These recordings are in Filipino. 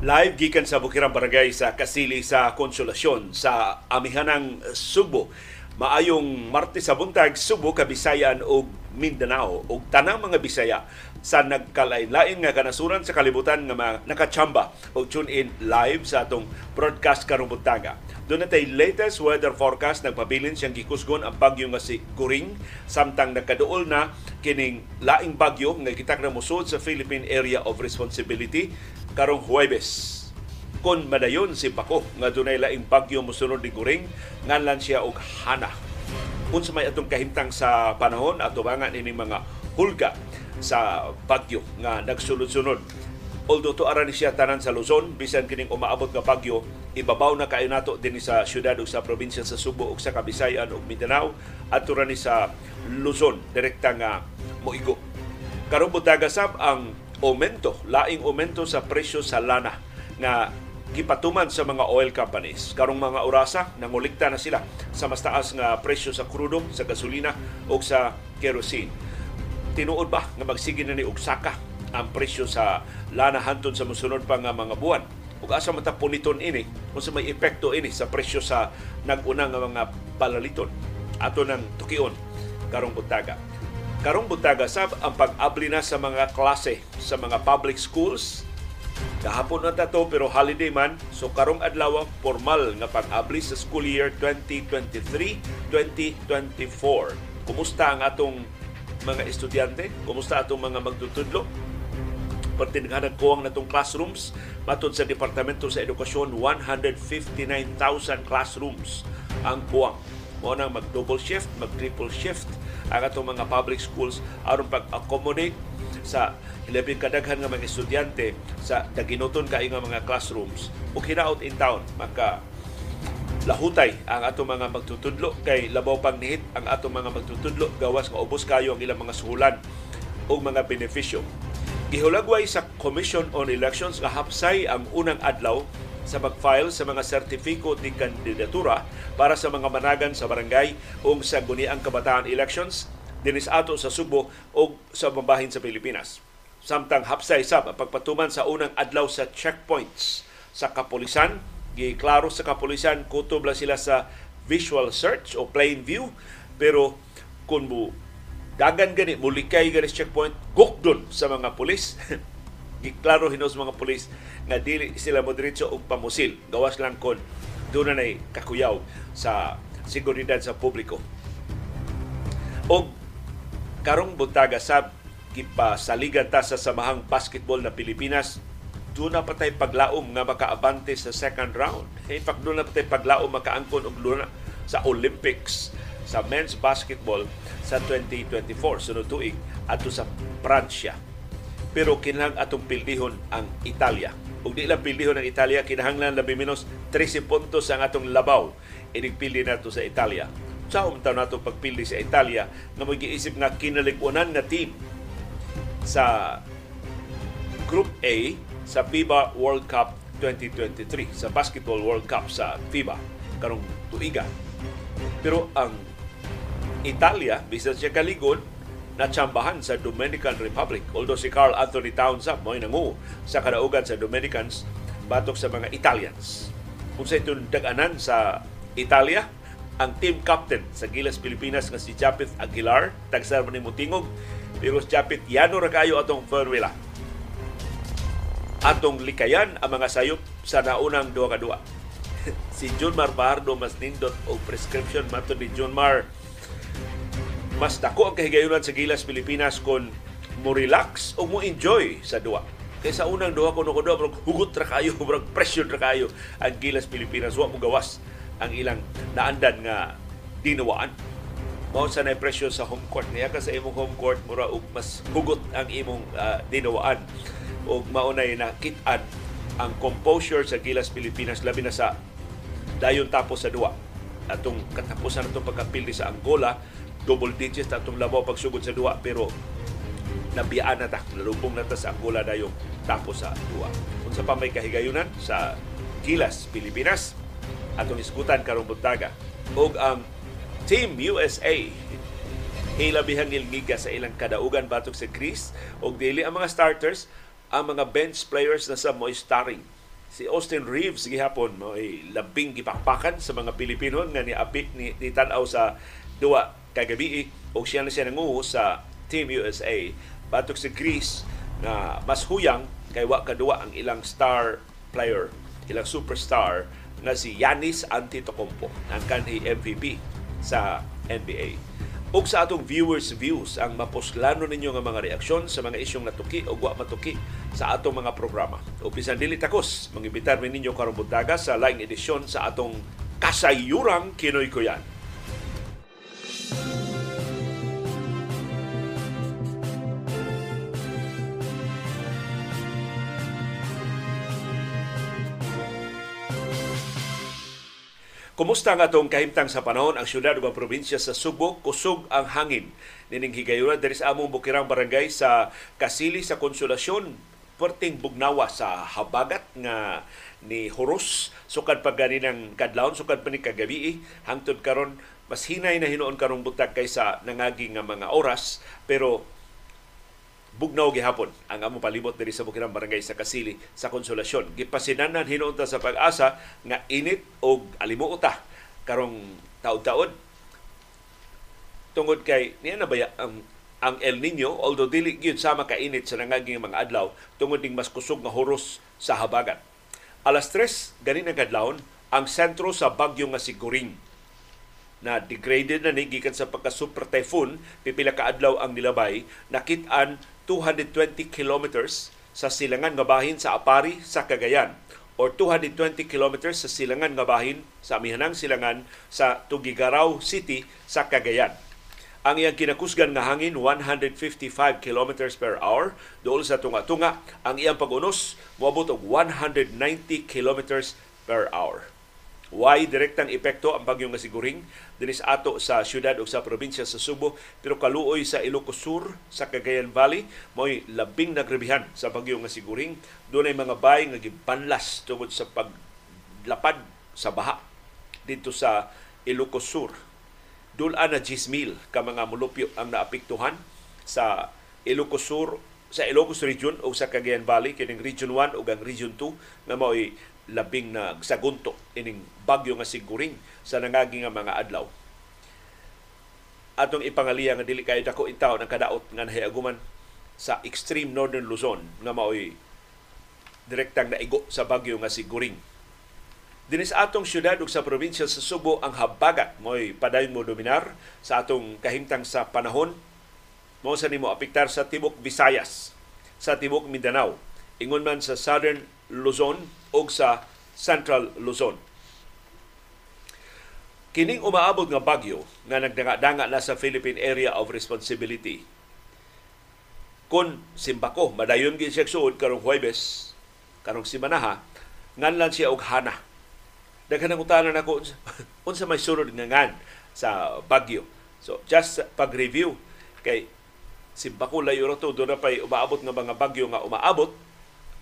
Live gikan sa Bukirang Barangay sa Kasili sa Konsolasyon sa Amihanang Subo. Maayong Martes sa buntag Subo, Kabisayan ug Mindanao ug tanang mga Bisaya sa nagkalain-lain nga kanasuran sa kalibutan nga nakachamba o tune in live sa atong broadcast karong buntaga. Doon natay latest weather forecast nagpabilin siyang gikusgon ang bagyo nga si Kuring samtang nakaduol na kining laing bagyo nga gitak na musud sa Philippine Area of Responsibility karong Huwebes. Kon madayon si Pako nga dunay laing bagyo mosunod ni Kuring nganlan siya og Hana. Unsa may atong kahimtang sa panahon ato bangan ini mga hulga sa bagyo nga nagsunod-sunod. Although to ni siya tanan sa Luzon, bisan kining umaabot nga bagyo, ibabaw na kayo nato din sa syudad ug sa probinsya sa Subo ug sa Kabisayan ug Mindanao at ni sa Luzon direkta nga moigo. Karong butaga sab ang aumento, laing aumento sa presyo sa lana nga gipatuman sa mga oil companies. Karong mga orasa, nangulikta na sila sa mas taas nga presyo sa krudo, sa gasolina o sa kerosene. Tinuod ba nga magsige na ni Ugsaka ang presyo sa lana hantud sa musunod pa nga mga buwan? Ug asa man ta puniton ini, kung sa may epekto ini sa presyo sa nag-una nga mga palaliton ato ng tukion karong butaga. Karong butaga sab ang pag-abli na sa mga klase sa mga public schools Kahapon na to pero holiday man. So karong adlaw formal nga pag-abli sa school year 2023-2024. Kumusta ang atong mga estudyante? Kumusta atong mga magtutudlo? Pertinaghanan ko ang natong classrooms. Matod sa Departamento sa Edukasyon, 159,000 classrooms ang kuwang. Mo nang mag-double shift, mag-triple shift. Ang atong mga public schools aron pag-accommodate sa labing kadaghan nga mga estudyante sa daginoton kay nga mga classrooms. Ug hinaot in town maka lahutay ang ato mga magtutudlo. Kay labaw pang nihit ang ato mga magtutudlo gawas nga ubos kayo ang ilang mga suhulan o mga benepisyo. Gihulagway sa Commission on Elections nga hapsay ang unang adlaw sa mag-file sa mga sertifiko ni kandidatura para sa mga managan sa barangay o sa guniang kabataan elections dinis ato sa Subo o sa mabahin sa Pilipinas. Samtang hapsay sab ang pagpatuman sa unang adlaw sa checkpoints sa kapulisan, giklaro sa kapulisan kutob lang sila sa visual search o plain view pero kung mo dagan gani mulikay gani checkpoint gukdon sa mga pulis giklaro hinos mga pulis nga dili sila mo diretso og pamusil gawas lang kon doon na kakuyaw sa seguridad sa publiko og karong buntaga sab gipasaligan ta sa samahang basketball na Pilipinas doon na patay paglaom nga makaabante sa second round. In fact, doon na patay paglaom makaangkon og luna sa Olympics sa men's basketball sa 2024 sunod tuig ato sa Pransya. Pero kinahang atong pildihon ang Italia. Ug di lang pildihon ang Italia, kinahanglan labi menos 13 puntos ang atong labaw. Inigpili nato sa Italia sa umtaw nato pagpili sa Italia nga mag-iisip nga kinalikunan nga team sa Group A sa FIBA World Cup 2023 sa Basketball World Cup sa FIBA karong tuiga. Pero ang Italia, bisan siya kaligod, natsambahan sa Dominican Republic. Although si Carl Anthony Towns mo nangu sa kadaugan sa Dominicans batok sa mga Italians. Kung sa itong daganan sa Italia, ang team captain sa Gilas Pilipinas nga si Japit Aguilar, tagsar ni Mutingog, pero si Japit yano ra kayo atong Ferwila. Atong likayan ang mga sayop sa naunang duha ka duha. si Junmar Bahardo mas nindot og prescription mato ni Junmar mas dako ang kahigayunan sa Gilas Pilipinas kon mo relax o mo enjoy sa duwa. Kaysa unang duha kuno kuno hugot ra kayo, murag pressure ra kayo ang Gilas Pilipinas wa mo gawas ang ilang naandan nga dinawaan. Mao sa na presyo sa home court. Niya ka sa imong home court, mura og mas hugot ang imong uh, dinawaan. O maunay na kitan ang composure sa Gilas Pilipinas labi na sa dayon tapos sa duwa. Atong katapusan atong pagkapildi sa Angola, double digits atong labaw pagsugod sa duwa pero nabiyaan na ta, nalubong na ta sa Angola dayong tapos sa duwa. Unsa pa may kahigayunan? Sa Gilas Pilipinas, atong iskutan karong buntaga. Ug ang Team USA hilabihang ilgiga sa ilang kadaugan batok sa Greece. Ug dili ang mga starters ang mga bench players na sa mo starring. Si Austin Reeves gihapon mo labing gipakpakan sa mga Pilipino nga ni apik ni, ni tanaw sa duwa kagabi o siya na siya nanguho sa Team USA batok sa Greece na mas huyang kay wa kadua ang ilang star player ilang superstar nga si Yanis Antetokounmpo ang kanhi MVP sa NBA ug sa atong viewers views ang mapuslano ninyo nga mga reaksyon sa mga isyong natuki o wa matuki sa atong mga programa. O bisan dili takos, mangibitar ninyo karong buntaga sa laing edisyon sa atong kasayurang Kinoy Kuyan. Kumusta nga atong kahimtang sa panahon? Ang syudad ug probinsya sa Subo kusog ang hangin. Nining higayuna diri sa among bukirang barangay sa Kasili sa Konsolasyon. Perting bugnawa sa habagat nga ni Horos sukad pa gani ng kadlawon sukad pa ni kagabi hangtod karon mas hinay na hinuon karong butag kaysa nangagi nga mga oras pero bugnaw gihapon ang amo palibot diri sa Bukirang Barangay sa Kasili sa Konsolasyon. Gipasinanan hinunta sa pag-asa nga init og alimuota karong taud-taud tungod kay niya na baya ang ang El Nino although dili gyud sama ka init sa nangaging mga adlaw tungod ning mas kusog nga horos sa habagat. Alas 3 gani nga kadlawon ang sentro sa bagyo nga si Goring na degraded na ni gikan sa pagka super typhoon pipila ka adlaw ang nilabay nakit-an 220 kilometers sa silangan nga bahin sa Apari sa Cagayan or 220 kilometers sa silangan nga bahin sa amihanang silangan sa Tugigaraw City sa Cagayan. Ang iyang kinakusgan nga hangin 155 kilometers per hour dool sa tunga-tunga. Ang iyang pag-unos moabot og 190 kilometers per hour. Why direktang epekto ang bagyo nga siguring dinis ato sa syudad o sa probinsya sa Subo pero kaluoy sa Ilocos Sur sa Cagayan Valley mo'y labing nagrebihan sa bagyo nga siguring doon ay mga bay nga gibanlas tungod sa paglapad sa baha dito sa Ilocos Sur. Dula na 10,000 ka mga mulupyo ang naapektuhan sa Ilocos Sur sa Ilocos Region o sa Cagayan Valley kining Region 1 o ang Region 2 nga mao'y labing na sagunto ining bagyo nga siguring sa nangagi nga mga adlaw. Atong ipangaliya nga dili kay dako intaw ang kadaot nga nahiaguman sa extreme northern Luzon nga maoy direktang naigo sa bagyo nga siguring. Dinis atong syudad ug sa probinsya sa Subo ang habagat mo'y padayon mo dominar sa atong kahimtang sa panahon mo sa nimo apektar sa tibok Visayas, sa tibok Mindanao, ingon man sa Southern Luzon o sa Central Luzon. Kining umaabot nga bagyo nga nagdanga-danga na sa Philippine Area of Responsibility. Kung simbako, madayon gid siya suod karong Huwebes, karong simanaha, nganlan siya og hana. Daghan utanan ako unsa may sunod nga ngan sa bagyo. So just pag-review kay simbako layo ra to do na pay umaabot nga mga bagyo nga umaabot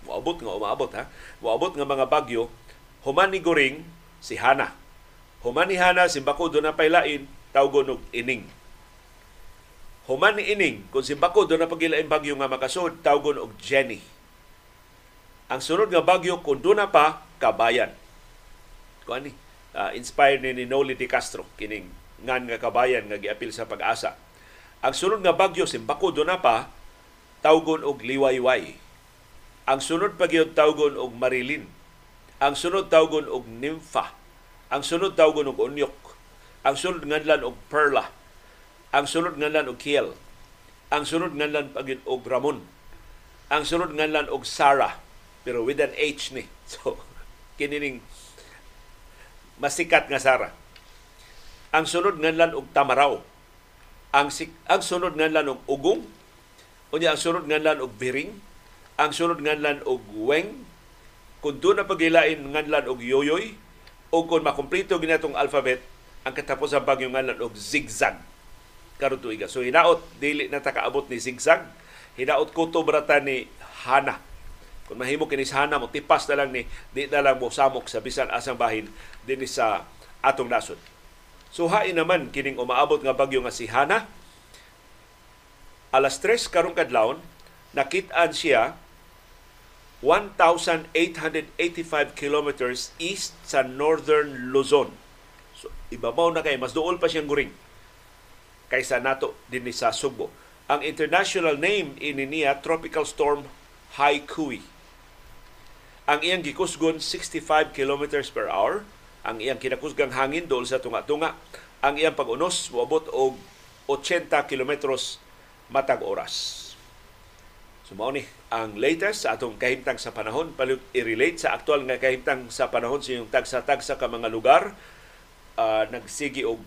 Moabot nga umaabot ha. Moabot nga mga bagyo, human ni Goring si Hana. Human ni Hana si Bako do na paylain tawgon og ining. Human ni ining kung si Bako do na pagilain bagyo nga makasud tawgon og Jenny. Ang sunod nga bagyo kung do na pa kabayan. Kuan ni uh, inspired ni, ni Noli Di Castro kining ngan nga kabayan nga giapil sa pag-asa. Ang sunod nga bagyo si Bako do na pa tawgon og liwayway ang sunod pagyod tawgon og Marilyn. Ang sunod tawgon og Nympha. Ang sunod tawgon og Unyok. Ang sunod nganlan og Perla. Ang sunod nganlan og Kiel. Ang sunod nganlan pagyod og Ramon. Ang sunod nganlan og Sarah. Pero with an H ni. So, kinining masikat nga Sarah. Ang sunod nganlan og Tamaraw. Ang, ang sunod nganlan og Ugong. Unya ang sunod nganlan og Biring ang sunod nganlan og weng kung doon na pagilain nganlan og yoyoy o kung makumpleto ginatong alphabet ang katapos ang bagyong nganlan og zigzag. Karon tuiga so hinaot dili na takaabot ni zigzag. Hinaot kuto brata ni hana. Kung mahimo kini sa hana mo tipas na lang ni di na lang mo samok sa bisan asang bahin dinhi sa atong nasod. So hain naman kining umaabot nga bagyo nga si hana. Alas 3 karong kadlawon nakit-an siya 1,885 kilometers east sa northern Luzon. So, ibabaw na kay mas duol pa siyang guring kaysa nato din sa Subo. Ang international name ini niya Tropical Storm Haikui. Ang iyang gikusgon 65 kilometers per hour. Ang iyang kinakusgang hangin dool sa tunga-tunga. Ang iyang pag-unos moabot og 80 kilometros matag oras. So ni ang latest sa atong kahimtang sa panahon palit i-relate sa aktual nga kahimtang sa panahon sa yung tagsa-tagsa ka mga lugar. Uh, nagsigi og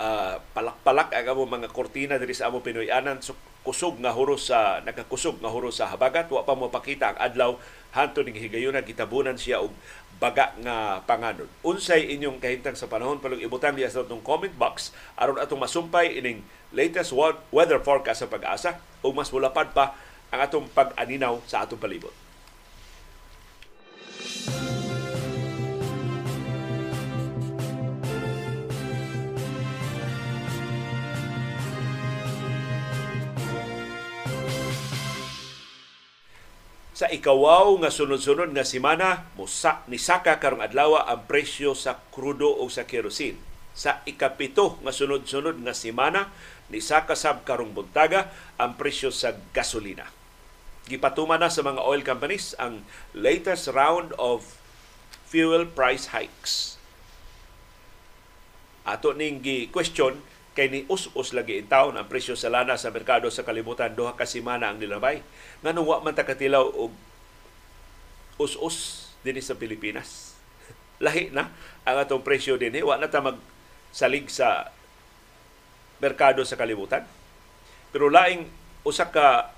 uh, palak-palak ang amo mga kortina diri sa amo Pinoyanan. So kusog nga huros sa nakakusog nga huros sa habagat. Wa pa mo pakita ang adlaw. Hanto ning higayuna gitabunan siya og baga nga panganon. Unsay inyong kahimtang sa panahon palong ibutang diya sa atong comment box. Aron atong masumpay ining latest weather forecast sa pag-asa. Ug mas mulapad pa ang atong pag-aninaw sa atong palibot. sa ikawaw nga sunod-sunod nga semana musa ni saka karong adlaw ang presyo sa krudo o sa kerosene sa ikapito nga sunod-sunod nga semana ni saka sab karong buntaga ang presyo sa gasolina gipatuman na sa mga oil companies ang latest round of fuel price hikes. Ato ning gi-question kay ni us-us lagi in town ang presyo sa lana sa merkado sa kalibutan duha ka semana ang nilabay. Nganong wa man ta katilaw og us-us dinhi sa Pilipinas. Lahi na ang atong presyo dinhi wa na ta mag salig sa merkado sa kalibutan. Pero laing usa ka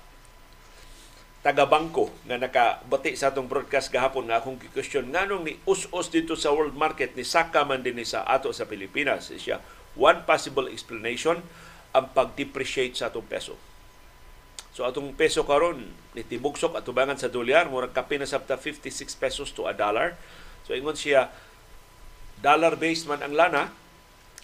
taga-bangko nga nakabati sa atong broadcast gahapon nga akong question nganong ni us-us dito sa world market ni saka man din sa ato sa Pilipinas. Siya one possible explanation ang pag-depreciate sa atong peso. So atong peso karon ni tibugsok atubangan sa dolyar murag kape na sabta 56 pesos to a dollar. So ingon siya dollar based man ang lana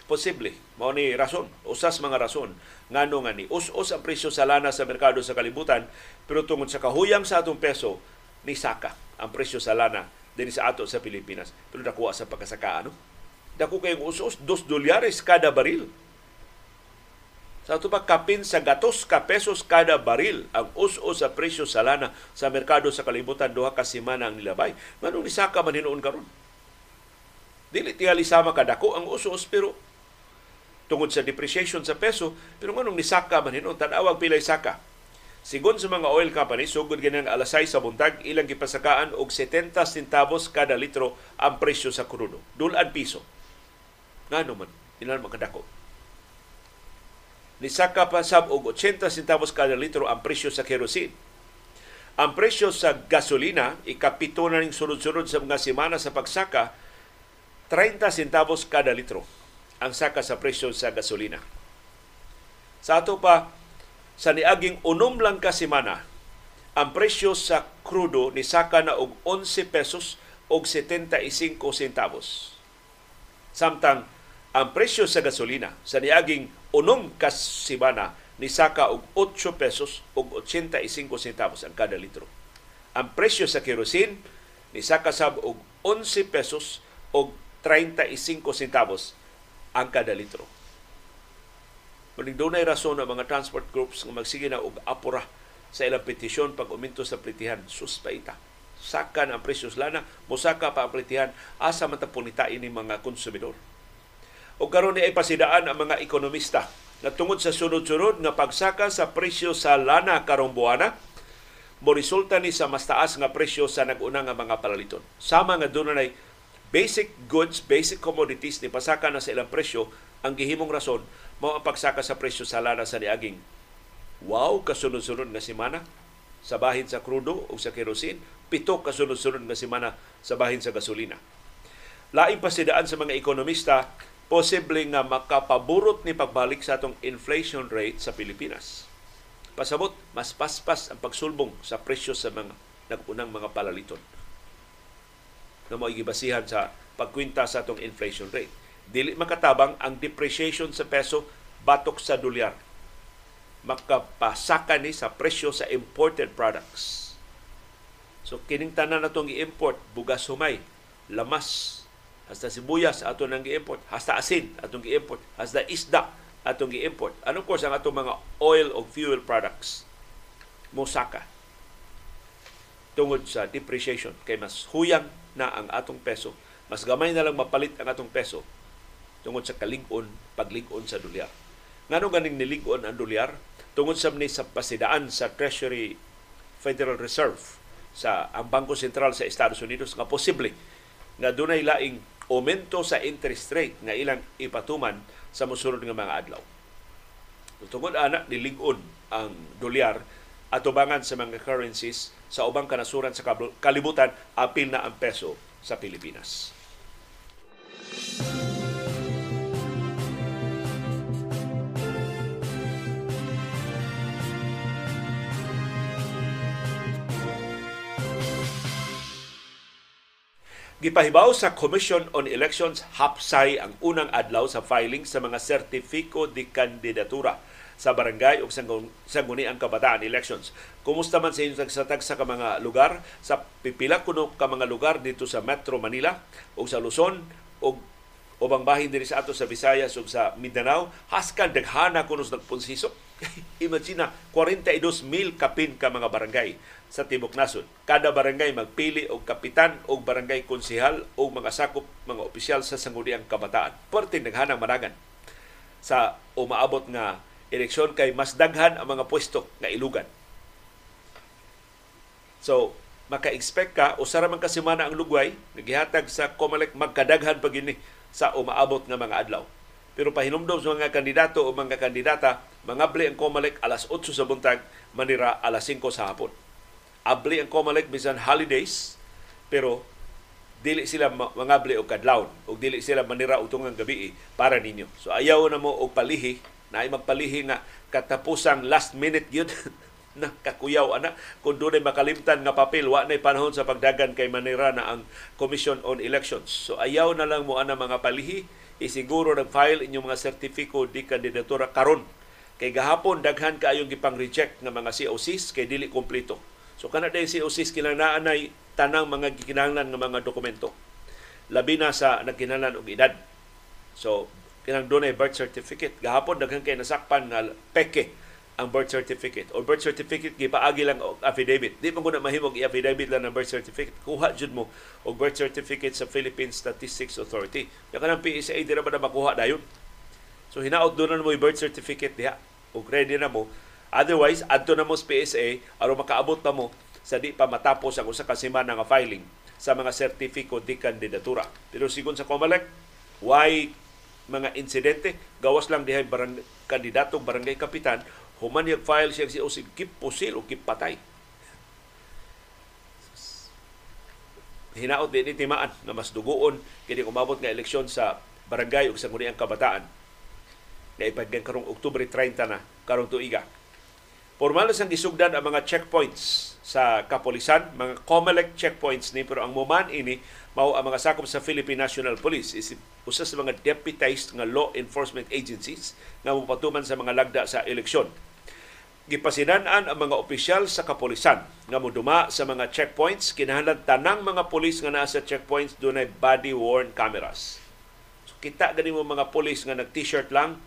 Posible. Mao ni rason. Usas mga rason. Ngano nga ni us-us ang presyo sa lana sa merkado sa kalibutan pero tungod sa kahuyang sa atong peso ni saka ang presyo sa lana din sa ato sa Pilipinas. Pero nakuha sa pagkasaka ano? Dako kayong us-us, 2 dolyares kada baril. Sa ato pa kapin sa gatos ka pesos kada baril ang us-us sa presyo sa lana sa merkado sa kalibutan duha ka semana ang nilabay. Manong ni saka man hinuon karon. Dili tingali sama kadako ang us-us pero tungod sa depreciation sa peso pero nganong nisaka man hinon tan-awag pilay saka Sigon sa mga oil companies, sugod ganang alasay sa buntag, ilang gipasakaan og 70 centavos kada litro ang presyo sa krudo. Dulan piso. Ngano man, ilan makadako. Nisaka pa sab og 80 centavos kada litro ang presyo sa kerosene. Ang presyo sa gasolina, ikapito na ning sunod-sunod sa mga semana sa pagsaka, 30 centavos kada litro ang saka sa presyo sa gasolina. Sa ato pa, sa niaging unom lang ka semana, ang presyo sa krudo ni saka na og 11 pesos og 75 centavos. Samtang ang presyo sa gasolina sa niaging unom ka semana ni saka og 8 pesos og 85 centavos ang kada litro. Ang presyo sa kerosene ni saka sab og 11 pesos og 35 centavos ang kada litro. Muling doon rason ang mga transport groups nga magsige na og apura sa ilang petisyon pag uminto sa plitihan. Suspaita. Saka ang presyos lana, musaka pa ang plitihan, asa man punita ini mga konsumidor. O karon ni ay pasidaan ang mga ekonomista na tungod sa sunod-sunod nga pagsaka sa presyo sa lana karong buwana, mo resulta ni sa mas taas nga presyo sa nag-una nga mga palaliton. Sama nga doon ay basic goods, basic commodities ni pasaka na sa ilang presyo, ang gihimong rason mao ang pagsaka sa presyo sa lana sa niaging wow kasunod-sunod nga semana sa bahin sa krudo o sa kerosene, pito kasunod-sunod nga semana sa bahin sa gasolina. Laing pasidaan sa mga ekonomista, posible nga makapaburot ni pagbalik sa atong inflation rate sa Pilipinas. Pasabot, mas paspas ang pagsulbong sa presyo sa mga nag-unang mga palaliton na mo gibasihan sa pagkwinta sa atong inflation rate. Dili makatabang ang depreciation sa peso batok sa dolyar. Makapasaka ni sa presyo sa imported products. So kining tanan natong i-import, bugas humay, lamas, hasta sibuyas ato nang gi-import, hasta asin atong gi-import, hasta isda atong gi-import. Ano course ang atong mga oil o fuel products mosaka tungod sa depreciation kay mas huyang na ang atong peso. Mas gamay na lang mapalit ang atong peso tungod sa kalig-on, paglig-on sa dolyar. Ngano ganing nilig-on ang dolyar? Tungod sa ni sa pasidaan sa Treasury Federal Reserve sa ang Bangko Sentral sa Estados Unidos nga posible nga dunay laing aumento sa interest rate nga ilang ipatuman sa mosunod nga mga adlaw. Tungod ana nilig-on ang dolyar atubangan sa mga currencies sa ubang kanasuran sa kalibutan apil na ang peso sa Pilipinas. Gipahibaw sa Commission on Elections hapsay ang unang adlaw sa filing sa mga sertifiko de kandidatura sa barangay o sangguni ang kabataan elections. Kumusta man sa inyo tagsatag sa mga lugar, sa pipila kuno ka mga lugar dito sa Metro Manila o sa Luzon o ubang bahin diri sa ato sa Visayas ug sa Mindanao, haskan daghana kuno sa nagpunsiso. Imagine na 42,000 kapin ka mga barangay sa Tibok Nasod. Kada barangay magpili og kapitan o barangay konsehal o mga sakop mga opisyal sa sangguniang kabataan. Porte naghanang managan sa umaabot nga eleksyon kay mas daghan ang mga pwesto nga ilugan. So, maka-expect ka usara man ka semana ang lugway nagihatag sa COMELEC magkadaghan pag ini sa umaabot nga mga adlaw. Pero pahinumdom sa mga kandidato o mga kandidata, mangabli ang COMELEC alas 8 sa buntag, manira alas 5 sa hapon abli ang COMELEC bisan holidays pero dili sila mangabli og kadlawon ug dili sila manira utungang gabi para ninyo. So ayaw na mo og palihi na magpalihi nga katapusang last minute yun na kakuyaw ana kung doon makalimtan nga papel wa nay panahon sa pagdagan kay manira na ang Commission on Elections. So ayaw na lang mo ana mga palihi isiguro nag-file inyong mga sertifiko di kandidatura karon kay gahapon daghan kaayong gipang reject nga mga COCs kay dili kompleto So kana day OSIS kinahanglan nay tanang mga gikinahanglan nga mga dokumento. Labi na sa nagkinahanglan og edad. So kinang dunay birth certificate. Gahapon daghan kay nasakpan nga peke ang birth certificate or birth certificate gipaagi lang og affidavit. Di man guna mahimog i-affidavit lang ng birth certificate. Kuha jud mo og birth certificate sa Philippine Statistics Authority. Ya kanang PSA di ra ba na makuha dayon. So hinaot doon na mo birth certificate diha. Og ready na mo Otherwise, adto na mo sa PSA aron makaabot pa mo sa di pa matapos ang usa ka semana nga filing sa mga sertifiko di kandidatura. Pero sigon sa COMELEC, why mga insidente gawas lang dihay barang kandidato barangay kapitan human yung file siya si usig kip pusil o kip patay. Hinaot din timaan na mas duguon kini umabot nga eleksyon sa barangay ug sa ang kabataan na ipagyan karong Oktubre 30 na karong tuiga. Formal na gisugdan ang mga checkpoints sa kapolisan, mga COMELEC checkpoints ni pero ang muman ini mao ang mga sakop sa Philippine National Police is usa sa mga deputized nga law enforcement agencies nga mopatuman sa mga lagda sa eleksyon. Gipasinan-an ang mga opisyal sa kapolisan nga moduma sa mga checkpoints kinahanglan tanang mga pulis nga naa sa checkpoints dunay body worn cameras. So, kita gani mo mga pulis nga nag t-shirt lang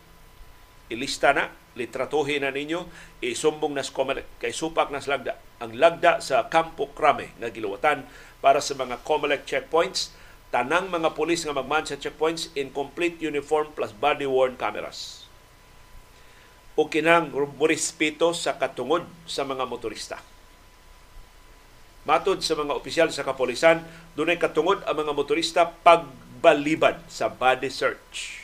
ilista na litratuhin na ninyo, isumbong na Comelec kay supak na lagda. Ang lagda sa Campo Crame nga giluwatan para sa mga Comelec checkpoints, tanang mga pulis nga magman sa checkpoints in complete uniform plus body-worn cameras. O kinang respeto sa katungod sa mga motorista. Matod sa mga opisyal sa kapolisan, dunay katungod ang mga motorista pagbalibad sa body search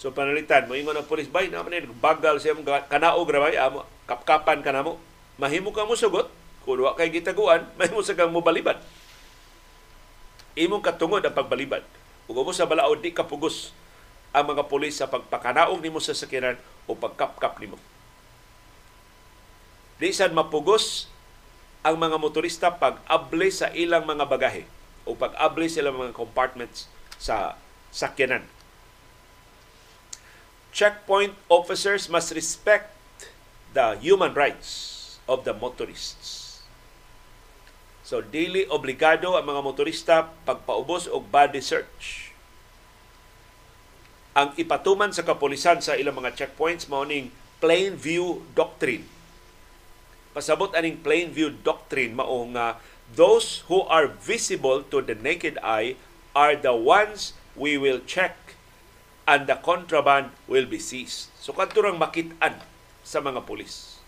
So panalitan mo ingon ang pulis bay na man bagal siya kanaog rabay amo kapkapan ka mo. Mahimo ka mo sugot kun wa kay gitaguan mahimo sa kang mobalibad. Imong katungod ang pagbalibad. Ug mo sa balaod di ka pugos ang mga pulis sa pagpakanaog nimo sa sakinan o pagkapkap nimo. Di sad mapugos ang mga motorista pag-able sa ilang mga bagahe o pag-able sa ilang mga compartments sa sakyanan checkpoint officers must respect the human rights of the motorists. So dili obligado ang mga motorista pagpaubos og body search. Ang ipatuman sa kapulisan sa ilang mga checkpoints mao ning plain view doctrine. Pasabot aning plain view doctrine mao nga those who are visible to the naked eye are the ones we will check and the contraband will be seized. So kadto rang makit-an sa mga pulis.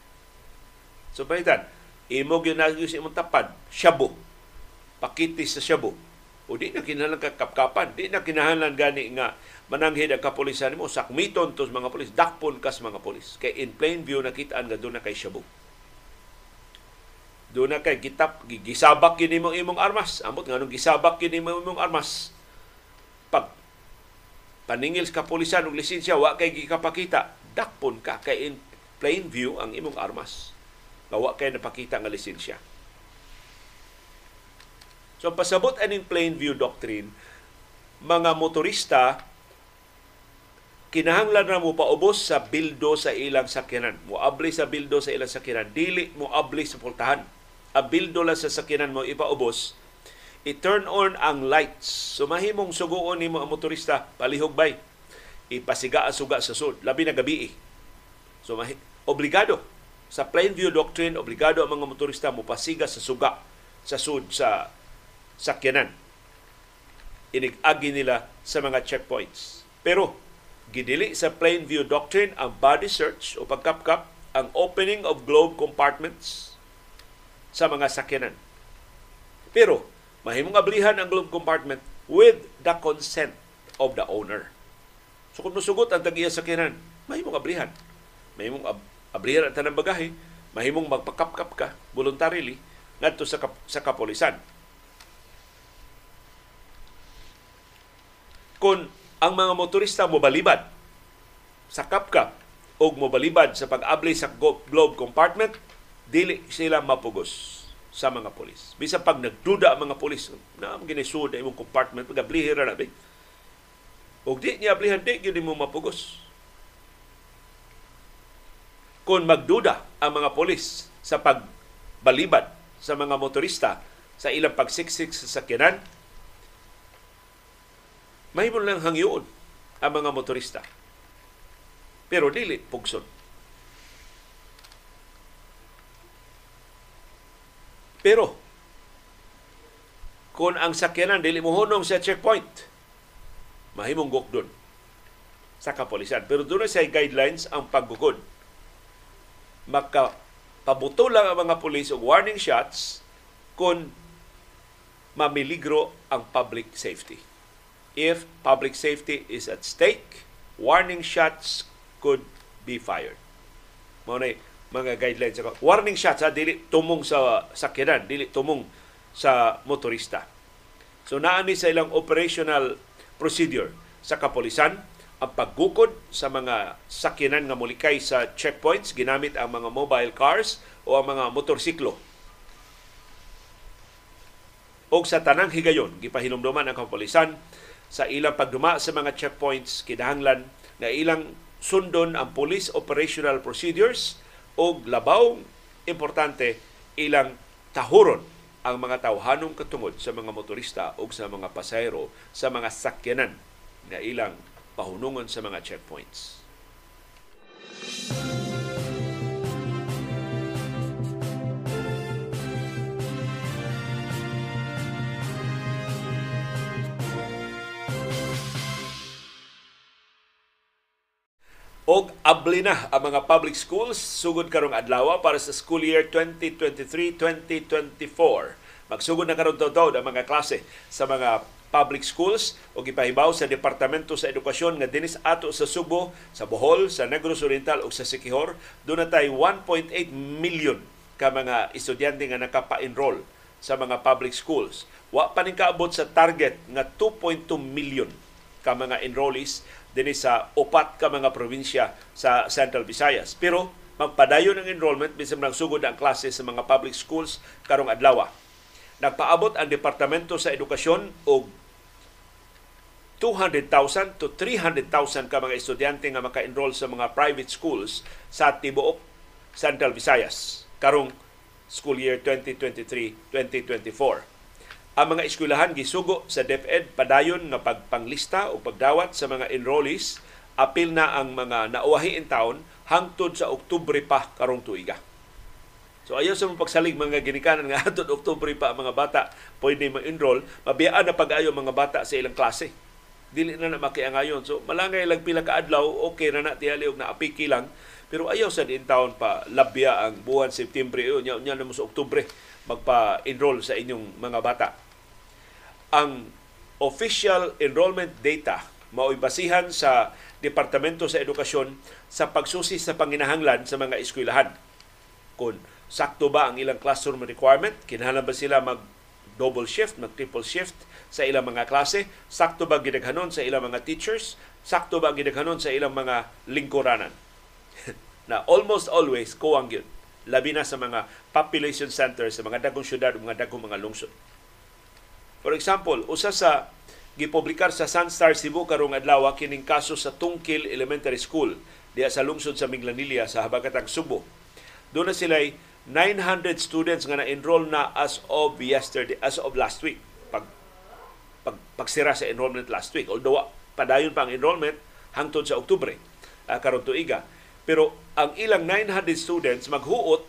So palitan, imo ginagyo sa imong tapad, shabu. Pakitis sa shabu. O di na kinahanglan kapkapan, di na kinahanglan gani nga mananghid ang kapulisan mo, sakmiton tos mga pulis, dakpon kas mga pulis. Kay in plain view nakitaan nga doon na kay shabu. Doon na kay gitap, gisabak kini mo imong armas. Amot nga nung gisabak kini mo imong armas. Pag paningil sa kapulisan og lisensya, wa kay gikapakita, dakpon ka kay in plain view ang imong armas nga wa kay napakita nga lisensya. So pasabot aning plain view doctrine, mga motorista kinahanglan na mo paubos sa bildo sa ilang sakyanan. Moabli sa bildo sa ilang sakyanan. Dili mo abli sa pultahan. Ang bildo lang sa sakyanan mo ipaubos, i-turn on ang lights. So mahimong suguon nimo ang motorista palihog bay. Ipasiga ang suga sa sud, labi na gabi. Eh. So obligado sa plain view doctrine, obligado ang mga motorista mo pasiga sa suga sa sud sa sakyanan. Inigagi nila sa mga checkpoints. Pero gidili sa plain view doctrine ang body search o pagkapkap ang opening of globe compartments sa mga sakyanan. Pero mahimong ablihan ang globe compartment with the consent of the owner. So kung nusugot ang tagiya sakyanan, mahimong ablihan. Mahimong ab- ablihan ang tanang bagahe, mahimong magpakapkap ka voluntarily ngadto sa kap- sa kapolisan. Kung ang mga motorista mo balibad sa kapkap o mobalibad sa pag-abli sa globe compartment, dili sila mapugos sa mga polis. Bisa pag nagduda ang mga polis, na ang ginisud imong compartment, pag-ablihin na nabi. O di niya ablihan, di yun mo mapugos. Kung magduda ang mga polis sa pagbalibad sa mga motorista sa ilang pagsiksik sa sakyanan, mahimong lang hangyoon ang mga motorista. Pero dili pugson. Pero kung ang sakyanan dili mo hunong sa checkpoint, mahimong gukdon sa kapolisan. Pero doon sa guidelines ang paggugod. Maka pabuto lang ang mga pulis og warning shots kung mamiligro ang public safety. If public safety is at stake, warning shots could be fired. Mao na mga guidelines ako. Warning shots ha, dili tumong sa sakyanan, dili tumong sa motorista. So naani sa ilang operational procedure sa kapolisan ang paggukod sa mga sakyanan nga mulikay sa checkpoints ginamit ang mga mobile cars o ang mga motorsiklo. O sa tanang higayon, gipahinumduman ang kapolisan sa ilang pagduma sa mga checkpoints kinahanglan na ilang sundon ang police operational procedures o labaw importante ilang tahuron ang mga tawhanong katungod sa mga motorista o sa mga pasahero sa mga sakyanan na ilang pahunungon sa mga checkpoints. og abli na ang mga public schools sugod karong adlaw para sa school year 2023-2024. Magsugod na karon daw ang mga klase sa mga public schools o gipahibaw sa Departamento sa Edukasyon nga dinis ato sa Subo, sa Bohol, sa Negros Oriental ug sa Siquijor, doon na tayo 1.8 million ka mga estudyante nga nakapa-enroll sa mga public schools. Wa pa ning kaabot sa target nga 2.2 million ka mga enrollees dinhi sa upat ka mga probinsya sa Central Visayas. Pero magpadayon ang enrollment bisan nang sugod ang klase sa mga public schools karong adlaw. Nagpaabot ang Departamento sa Edukasyon og 200,000 to 300,000 ka mga estudyante nga maka-enroll sa mga private schools sa tibuok Central Visayas karong school year 2023-2024. Ang mga eskwelahan gisugo sa DepEd padayon nga pagpanglista o pagdawat sa mga enrollees apil na ang mga nauwahi in taon hangtod sa Oktubre pa karong tuiga. So ayaw sa mga pagsalig mga ginikanan nga hangtod Oktubre pa ang mga bata pwede ma-enroll, mabiyaan na pag-ayo mga bata sa ilang klase. Dili na na makiangayon. So malangay lang pila ka adlaw, okay na na tiyali og naapiki lang. Pero ayaw sa din taon pa labya ang buwan September yun, nya, nya mo sa Oktubre magpa-enroll sa inyong mga bata. Ang official enrollment data mao'y basihan sa Departamento sa Edukasyon sa pagsusi sa panginahanglan sa mga eskwelahan. Kung sakto ba ang ilang classroom requirement, kinahanglan ba sila mag double shift, mag triple shift sa ilang mga klase, sakto ba gidaghanon sa ilang mga teachers, sakto ba gidaghanon sa ilang mga lingkuranan. na almost always kuwang yun. Labi na sa mga population centers sa mga dagong syudad mga dagong mga lungsod. For example, usa sa gipublikar sa Sunstar Cebu karong adlaw kining kaso sa Tungkil Elementary School diya sa lungsod sa Minglanilla sa habagatang Subo. Doon na sila 900 students nga na-enroll na as of yesterday, as of last week. Pag, pag pagsira sa enrollment last week. Although padayon pa ang enrollment hangtod sa Oktubre uh, karon tuiga. Pero ang ilang 900 students maghuot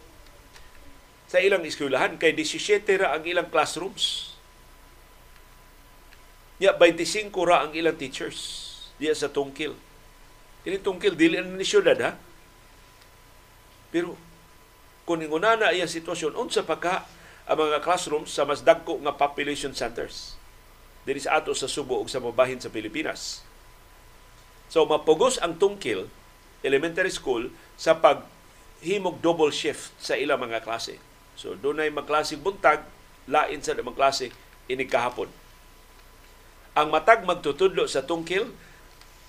sa ilang eskwelahan kay 17 ra ang ilang classrooms Ya, 25 ra ang ilang teachers diya sa Tungkil. Kini Tungkil, dili ni syudad ha. Pero kung inguna na iyang sitwasyon, unsa pa ka ang mga classrooms sa mas dagko nga population centers diri sa ato sa Subo ug sa mabahin sa Pilipinas. So mapugos ang Tungkil Elementary School sa paghimog double shift sa ilang mga klase. So doon ay magklase buntag, lain sa mga klase ini ang matag magtutudlo sa tungkil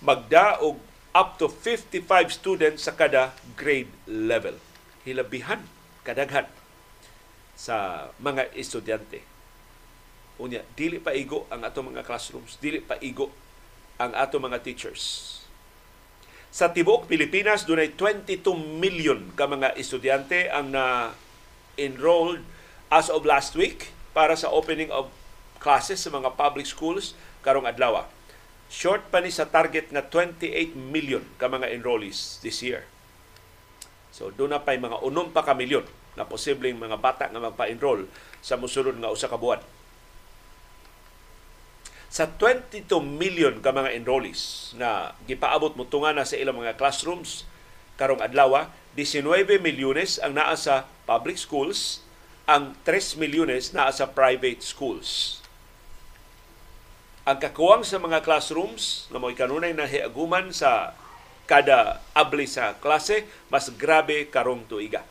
magdaog up to 55 students sa kada grade level. Hilabihan kadaghan sa mga estudyante. Unya, dili pa igo ang ato mga classrooms, dili pa igo ang ato mga teachers. Sa tibuok Pilipinas, dunay 22 million ka mga estudyante ang na enrolled as of last week para sa opening of classes sa mga public schools karong adlaw. Short pa ni sa target na 28 million ka mga enrollees this year. So doon na pa'y mga unom pa ka milyon na posibleng mga bata nga magpa-enroll sa musulod nga usa ka buwan. Sa 22 million ka mga enrollees na gipaabot mo tunga na sa ilang mga classrooms karong adlaw, 19 milyones ang naa sa public schools, ang 3 milyones naa sa private schools ang kakuwang sa mga classrooms na mo kanunay na hiaguman sa kada abli sa klase mas grabe karong tuiga.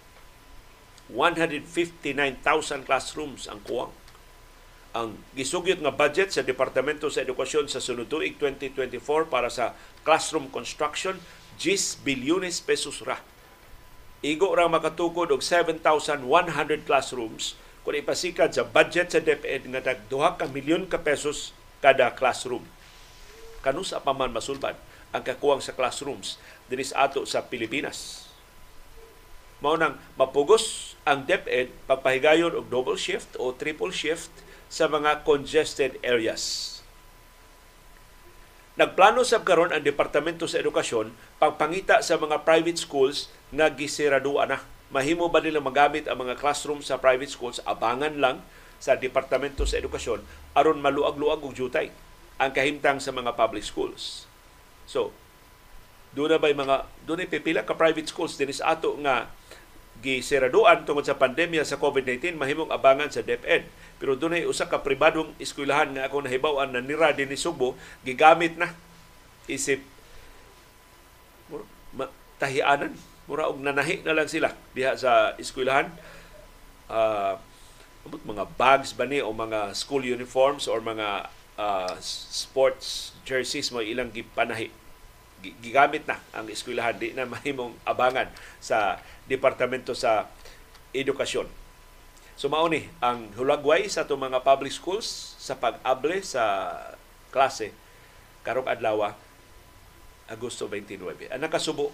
159,000 classrooms ang kuwang. Ang gisugyot nga budget sa Departamento sa Edukasyon sa sunod tuig 2024 para sa classroom construction 10 bilyones pesos ra. Igo ra makatukod og 7,100 classrooms kung ipasikad sa budget sa DepEd nga dag 2 ka milyon ka pesos kada classroom. Kanusa pa man masulbad ang kakuwang sa classrooms dinis ato sa Pilipinas. Mao nang mapugos ang DepEd pagpahigayon og double shift o triple shift sa mga congested areas. Nagplano sab karon ang Departamento sa Edukasyon pagpangita sa mga private schools nga gisiraduan na. Mahimo ba nila magamit ang mga classroom sa private schools? Abangan lang sa Departamento sa Edukasyon aron maluag-luag og jutay ang kahimtang sa mga public schools. So, doon na ba'y mga, doon ay pipila ka private schools dinis ato nga giseraduan tungod sa pandemya sa COVID-19 mahimong abangan sa DepEd. Pero doon ay usa ka pribadong eskwelahan nga ako nahibaw-an na nira din ni Subo gigamit na. Isip tahianan. Mura og nanahi na lang sila diha sa eskwelahan. Uh, mga bags ba ni o mga school uniforms or mga uh, sports jerseys mo ilang gipanahi gigamit na ang eskwelahan di na mahimong abangan sa departamento sa edukasyon. So mao ni ang hulagway sa itong mga public schools sa pag-able sa klase karong adlaw Agosto 29. Ang nakasubo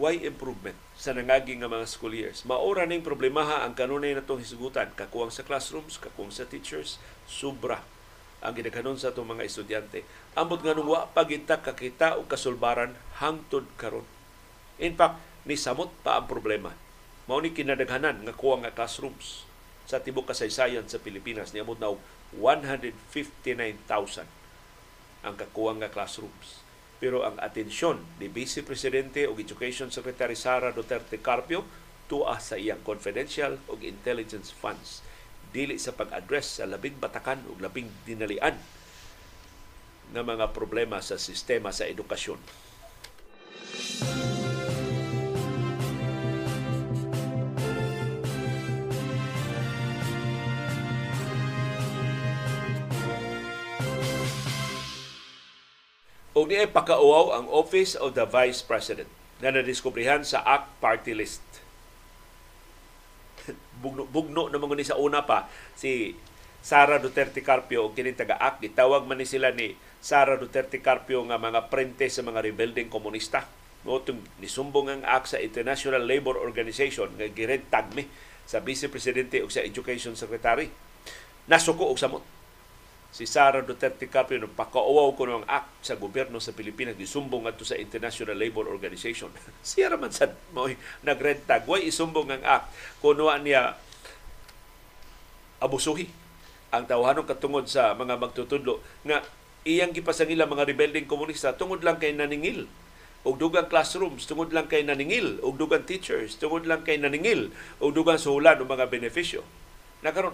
why improvement sa nangagi nga mga school years. Maura ning problemaha ang kanunay na itong hisugutan. Kakuwang sa classrooms, kakuwang sa teachers, sobra ang ginakanon sa itong mga estudyante. Ambot nga nung wa pagita kakita o kasulbaran hangtod karon. In fact, ni samot pa ang problema. Mao ni kinadaghanan nga kuwang nga classrooms sa tibok kasaysayan sa Pilipinas niabot na og 159,000 ang kakuwang nga classrooms. Pero ang atensyon ni Vice Presidente o Education Secretary Sara Duterte Carpio tuwa sa iyang confidential o intelligence funds dili sa pag-address sa labing batakan o labing dinalian ng mga problema sa sistema sa edukasyon. O niya pakauaw ang Office of the Vice President na nadiskubrihan sa ACT Party List. Bugno, bugno naman ni sa una pa si Sara Duterte Carpio o kini taga ACT. Gitawag man ni sila ni Sara Duterte Carpio nga mga prente sa mga rebelding komunista. No, nisumbong ang ACT sa International Labor Organization nga gired tagmi sa Vice Presidente o sa Education Secretary. Nasuko og samot si Sara Duterte Carpio nung pakauaw ko ng act sa gobyerno sa Pilipinas. Gisumbong adto sa International Labor Organization. Siya raman sad mo nag-red tag. Way isumbong ang act? Kuno niya abusuhi ang tawhanon katungod sa mga magtutudlo nga iyang gipasangila mga rebelding komunista. Tungod lang kay naningil. Og dugang classrooms tungod lang kay naningil. Og dugang teachers tungod lang kay naningil. Og dugang suhulan o mga benepisyo. Nakaron